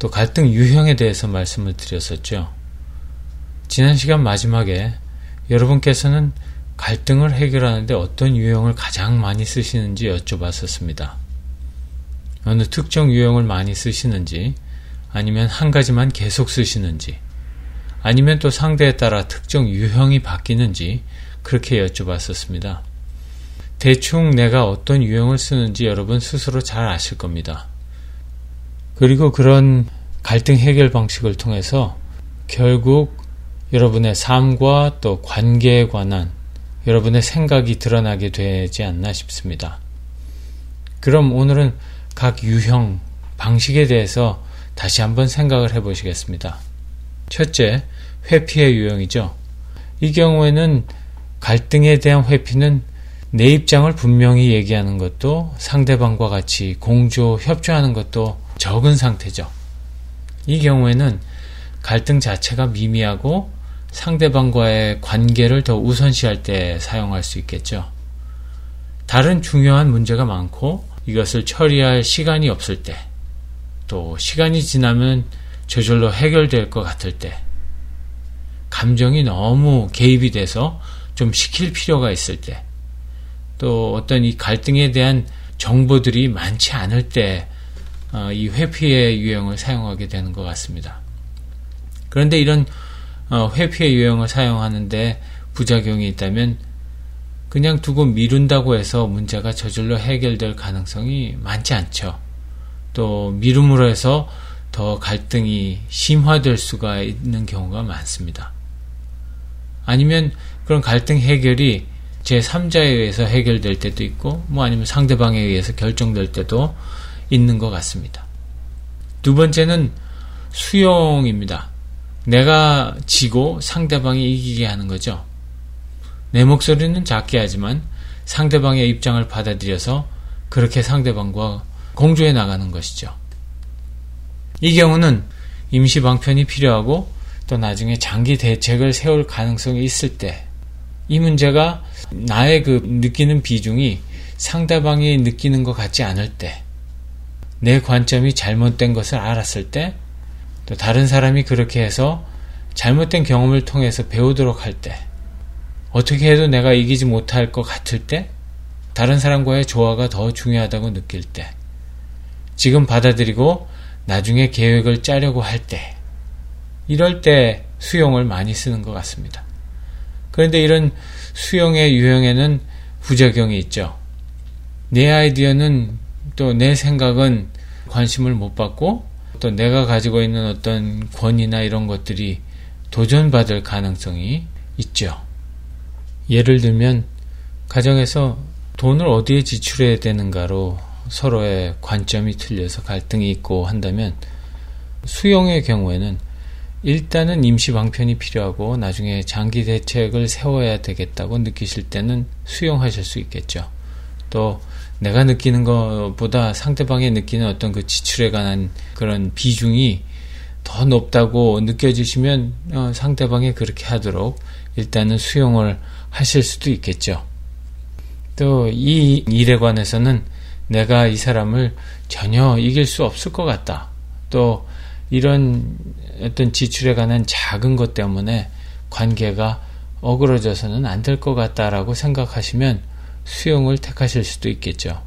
또 갈등 유형에 대해서 말씀을 드렸었죠. 지난 시간 마지막에 여러분께서는 갈등을 해결하는데 어떤 유형을 가장 많이 쓰시는지 여쭤봤었습니다. 어느 특정 유형을 많이 쓰시는지, 아니면 한 가지만 계속 쓰시는지, 아니면 또 상대에 따라 특정 유형이 바뀌는지 그렇게 여쭤봤었습니다. 대충 내가 어떤 유형을 쓰는지 여러분 스스로 잘 아실 겁니다. 그리고 그런 갈등 해결 방식을 통해서 결국 여러분의 삶과 또 관계에 관한 여러분의 생각이 드러나게 되지 않나 싶습니다. 그럼 오늘은 각 유형, 방식에 대해서 다시 한번 생각을 해 보시겠습니다. 첫째, 회피의 유형이죠. 이 경우에는 갈등에 대한 회피는 내 입장을 분명히 얘기하는 것도 상대방과 같이 공조, 협조하는 것도 적은 상태죠. 이 경우에는 갈등 자체가 미미하고 상대방과의 관계를 더 우선시할 때 사용할 수 있겠죠. 다른 중요한 문제가 많고 이것을 처리할 시간이 없을 때, 또 시간이 지나면 저절로 해결될 것 같을 때, 감정이 너무 개입이 돼서 좀 시킬 필요가 있을 때, 또 어떤 이 갈등에 대한 정보들이 많지 않을 때, 어, 이 회피의 유형을 사용하게 되는 것 같습니다. 그런데 이런 어, 회피의 유형을 사용하는데 부작용이 있다면 그냥 두고 미룬다고 해서 문제가 저절로 해결될 가능성이 많지 않죠. 또 미룸으로 해서 더 갈등이 심화될 수가 있는 경우가 많습니다. 아니면 그런 갈등 해결이 제3자에 의해서 해결될 때도 있고, 뭐 아니면 상대방에 의해서 결정될 때도 있는 것 같습니다. 두 번째는 수용입니다. 내가 지고 상대방이 이기게 하는 거죠. 내 목소리는 작게 하지만 상대방의 입장을 받아들여서 그렇게 상대방과 공조해 나가는 것이죠. 이 경우는 임시 방편이 필요하고 또 나중에 장기 대책을 세울 가능성이 있을 때 이 문제가 나의 그 느끼는 비중이 상대방이 느끼는 것 같지 않을 때 내 관점이 잘못된 것을 알았을 때 또 다른 사람이 그렇게 해서 잘못된 경험을 통해서 배우도록 할 때, 어떻게 해도 내가 이기지 못할 것 같을 때, 다른 사람과의 조화가 더 중요하다고 느낄 때, 지금 받아들이고 나중에 계획을 짜려고 할 때, 이럴 때 수용을 많이 쓰는 것 같습니다. 그런데 이런 수용의 유형에는 부작용이 있죠. 내 아이디어는 또 내 생각은 관심을 못 받고 또 내가 가지고 있는 어떤 권위나 이런 것들이 도전받을 가능성이 있죠. 예를 들면 가정에서 돈을 어디에 지출해야 되는가로 서로의 관점이 틀려서 갈등이 있고 한다면 수용의 경우에는 일단은 임시 방편이 필요하고 나중에 장기 대책을 세워야 되겠다고 느끼실 때는 수용하실 수 있겠죠. 또 내가 느끼는 것보다 상대방이 느끼는 어떤 그 지출에 관한 그런 비중이 더 높다고 느껴지시면 어, 상대방이 그렇게 하도록 일단은 수용을 하실 수도 있겠죠. 또 이 일에 관해서는 내가 이 사람을 전혀 이길 수 없을 것 같다. 또 이런 어떤 지출에 관한 작은 것 때문에 관계가 어그러져서는 안 될 것 같다라고 생각하시면 수용을 택하실 수도 있겠죠.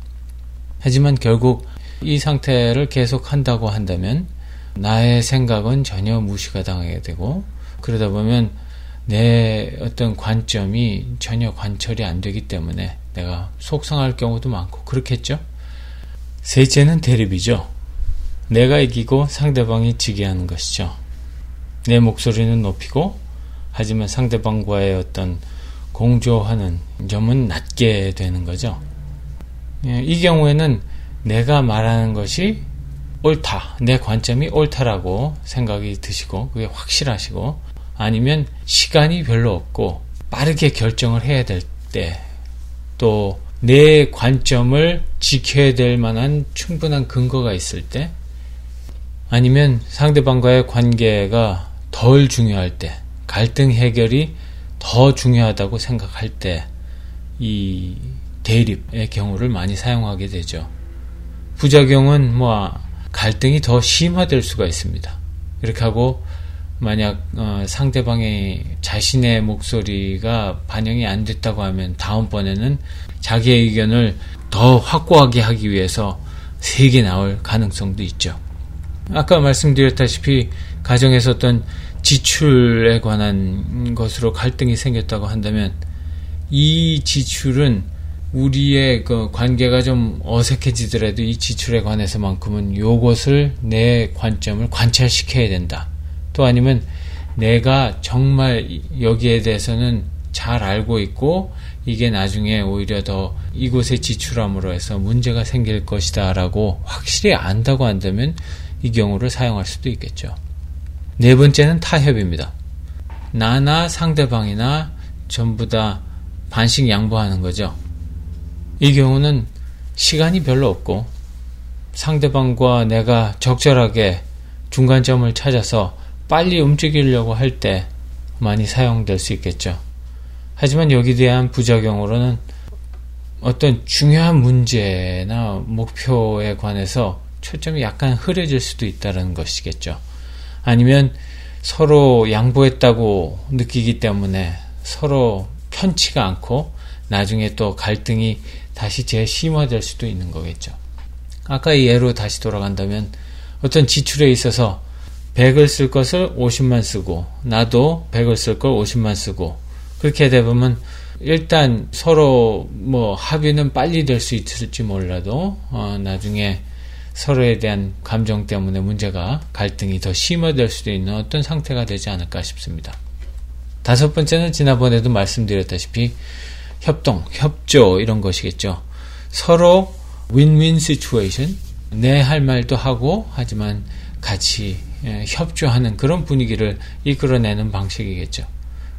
하지만 결국 이 상태를 계속 한다고 한다면 나의 생각은 전혀 무시가 당하게 되고 그러다 보면 내 어떤 관점이 전혀 관철이 안 되기 때문에 내가 속상할 경우도 많고 그렇겠죠. 셋째는 대립이죠. 내가 이기고 상대방이 지게 하는 것이죠. 내 목소리는 높이고 하지만 상대방과의 어떤 공조하는 점은 낮게 되는 거죠. 예, 이 경우에는 내가 말하는 것이 옳다. 내 관점이 옳다라고 생각이 드시고 그게 확실하시고 아니면 시간이 별로 없고 빠르게 결정을 해야 될 때 또 내 관점을 지켜야 될 만한 충분한 근거가 있을 때 아니면 상대방과의 관계가 덜 중요할 때 갈등 해결이 더 중요하다고 생각할 때 이 대립의 경우를 많이 사용하게 되죠. 부작용은 뭐 갈등이 더 심화될 수가 있습니다. 이렇게 하고 만약 어, 상대방의 자신의 목소리가 반영이 안 됐다고 하면 다음번에는 자기의 의견을 더 확고하게 하기 위해서 세게 나올 가능성도 있죠. 아까 말씀드렸다시피 가정에서 어떤 지출에 관한 것으로 갈등이 생겼다고 한다면 이 지출은 우리의 그 관계가 좀 어색해지더라도 이 지출에 관해서만큼은 요것을 내 관점을 관찰시켜야 된다. 또 아니면 내가 정말 여기에 대해서는 잘 알고 있고 이게 나중에 오히려 더 이곳에 지출함으로 해서 문제가 생길 것이다 라고 확실히 안다고 한다면 이 경우를 사용할 수도 있겠죠. 네 번째는 타협입니다. 나나 상대방이나 전부 다 반씩 양보하는 거죠. 이 경우는 시간이 별로 없고 상대방과 내가 적절하게 중간점을 찾아서 빨리 움직이려고 할 때 많이 사용될 수 있겠죠. 하지만 여기 대한 부작용으로는 어떤 중요한 문제나 목표에 관해서 초점이 약간 흐려질 수도 있다는 것이겠죠. 아니면 서로 양보했다고 느끼기 때문에 서로 편치가 않고 나중에 또 갈등이 다시 재심화될 수도 있는 거겠죠. 아까 이 예로 다시 돌아간다면 어떤 지출에 있어서 100을 쓸 것을 50만 쓰고 나도 100을 쓸 걸 50만 쓰고 그렇게 되면 일단 서로 뭐 합의는 빨리 될 수 있을지 몰라도 어 나중에 서로에 대한 감정 때문에 문제가 갈등이 더 심화될 수도 있는 어떤 상태가 되지 않을까 싶습니다. 다섯 번째는 지난번에도 말씀드렸다시피 협동, 협조 이런 것이겠죠. 서로 윈윈 시츄에이션 내 할 말도 하고 하지만 같이 예, 협조하는 그런 분위기를 이끌어내는 방식이겠죠.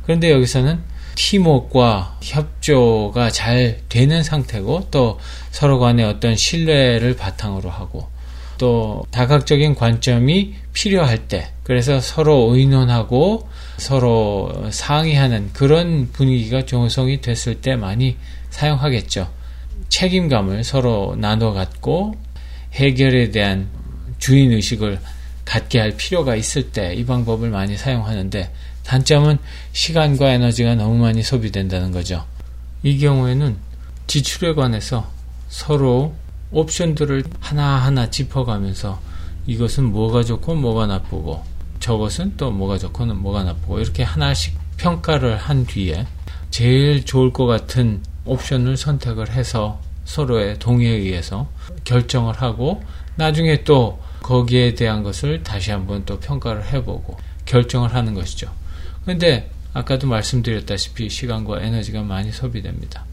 그런데 여기서는 팀워크와 협조가 잘 되는 상태고 또 서로 간의 어떤 신뢰를 바탕으로 하고 또 다각적인 관점이 필요할 때 그래서 서로 의논하고 서로 상의하는 그런 분위기가 조성이 됐을 때 많이 사용하겠죠. 책임감을 서로 나눠 갖고 해결에 대한 주인 의식을 갖게 할 필요가 있을 때 이 방법을 많이 사용하는데 단점은 시간과 에너지가 너무 많이 소비된다는 거죠. 이 경우에는 지출에 관해서 서로 옵션들을 하나하나 짚어가면서 이것은 뭐가 좋고 뭐가 나쁘고 저것은 또 뭐가 좋고는 뭐가 나쁘고 이렇게 하나씩 평가를 한 뒤에 제일 좋을 것 같은 옵션을 선택을 해서 서로의 동의에 의해서 결정을 하고 나중에 또 거기에 대한 것을 다시 한번 또 평가를 해보고 결정을 하는 것이죠. 그런데 아까도 말씀드렸다시피 시간과 에너지가 많이 소비됩니다.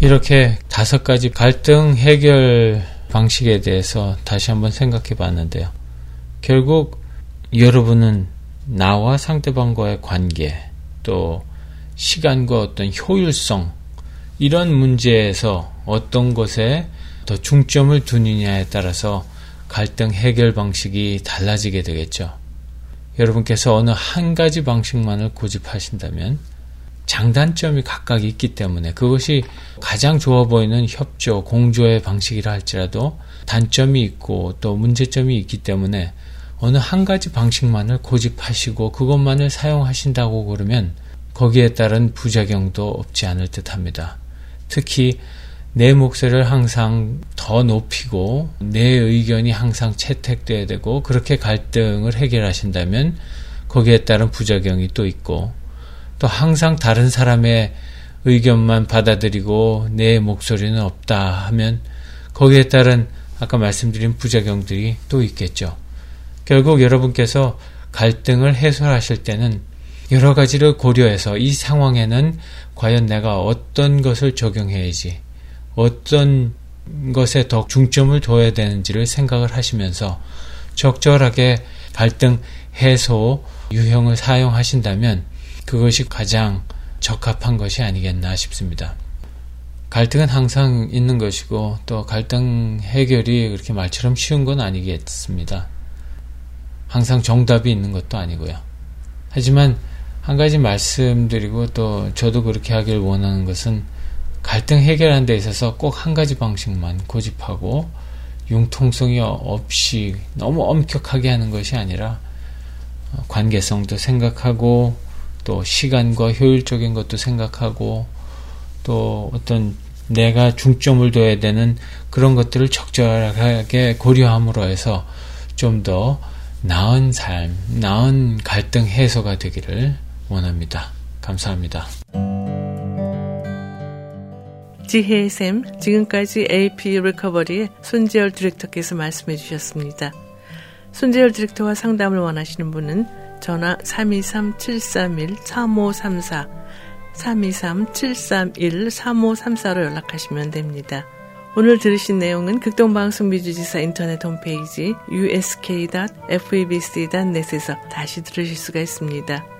이렇게 다섯 가지 갈등 해결 방식에 대해서 다시 한번 생각해 봤는데요. 결국 여러분은 나와 상대방과의 관계, 또 시간과 어떤 효율성, 이런 문제에서 어떤 것에 더 중점을 두느냐에 따라서 갈등 해결 방식이 달라지게 되겠죠. 여러분께서 어느 한 가지 방식만을 고집하신다면 장단점이 각각 있기 때문에 그것이 가장 좋아 보이는 협조, 공조의 방식이라 할지라도 단점이 있고 또 문제점이 있기 때문에 어느 한 가지 방식만을 고집하시고 그것만을 사용하신다고 그러면 거기에 따른 부작용도 없지 않을 듯 합니다. 특히 내 목소리를 항상 더 높이고 내 의견이 항상 채택돼야 되고 그렇게 갈등을 해결하신다면 거기에 따른 부작용이 또 있고 또 항상 다른 사람의 의견만 받아들이고 내 목소리는 없다 하면 거기에 따른 아까 말씀드린 부작용들이 또 있겠죠. 결국 여러분께서 갈등을 해소하실 때는 여러 가지를 고려해서 이 상황에는 과연 내가 어떤 것을 적용해야지 어떤 것에 더 중점을 둬야 되는지를 생각을 하시면서 적절하게 갈등 해소 유형을 사용하신다면 그것이 가장 적합한 것이 아니겠나 싶습니다. 갈등은 항상 있는 것이고 또 갈등 해결이 그렇게 말처럼 쉬운 건 아니겠습니다. 항상 정답이 있는 것도 아니고요. 하지만 한 가지 말씀드리고 또 저도 그렇게 하길 원하는 것은 갈등 해결하는 데 있어서 꼭 한 가지 방식만 고집하고 융통성이 없이 너무 엄격하게 하는 것이 아니라 관계성도 생각하고 또 시간과 효율적인 것도 생각하고 또 어떤 내가 중점을 둬야 되는 그런 것들을 적절하게 고려함으로 해서 좀 더 나은 삶, 나은 갈등 해소가 되기를 원합니다. 감사합니다. 지혜의 샘, 지금까지 AP 리커버리의 손재열 디렉터께서 말씀해 주셨습니다. 손재열 디렉터와 상담을 원하시는 분은 전화 323-731-3534, 323-731-3534로 연락하시면 됩니다. 오늘 들으신 내용은 극동방송 미주지사 인터넷 홈페이지 usk.febc.net에서 다시 들으실 수가 있습니다.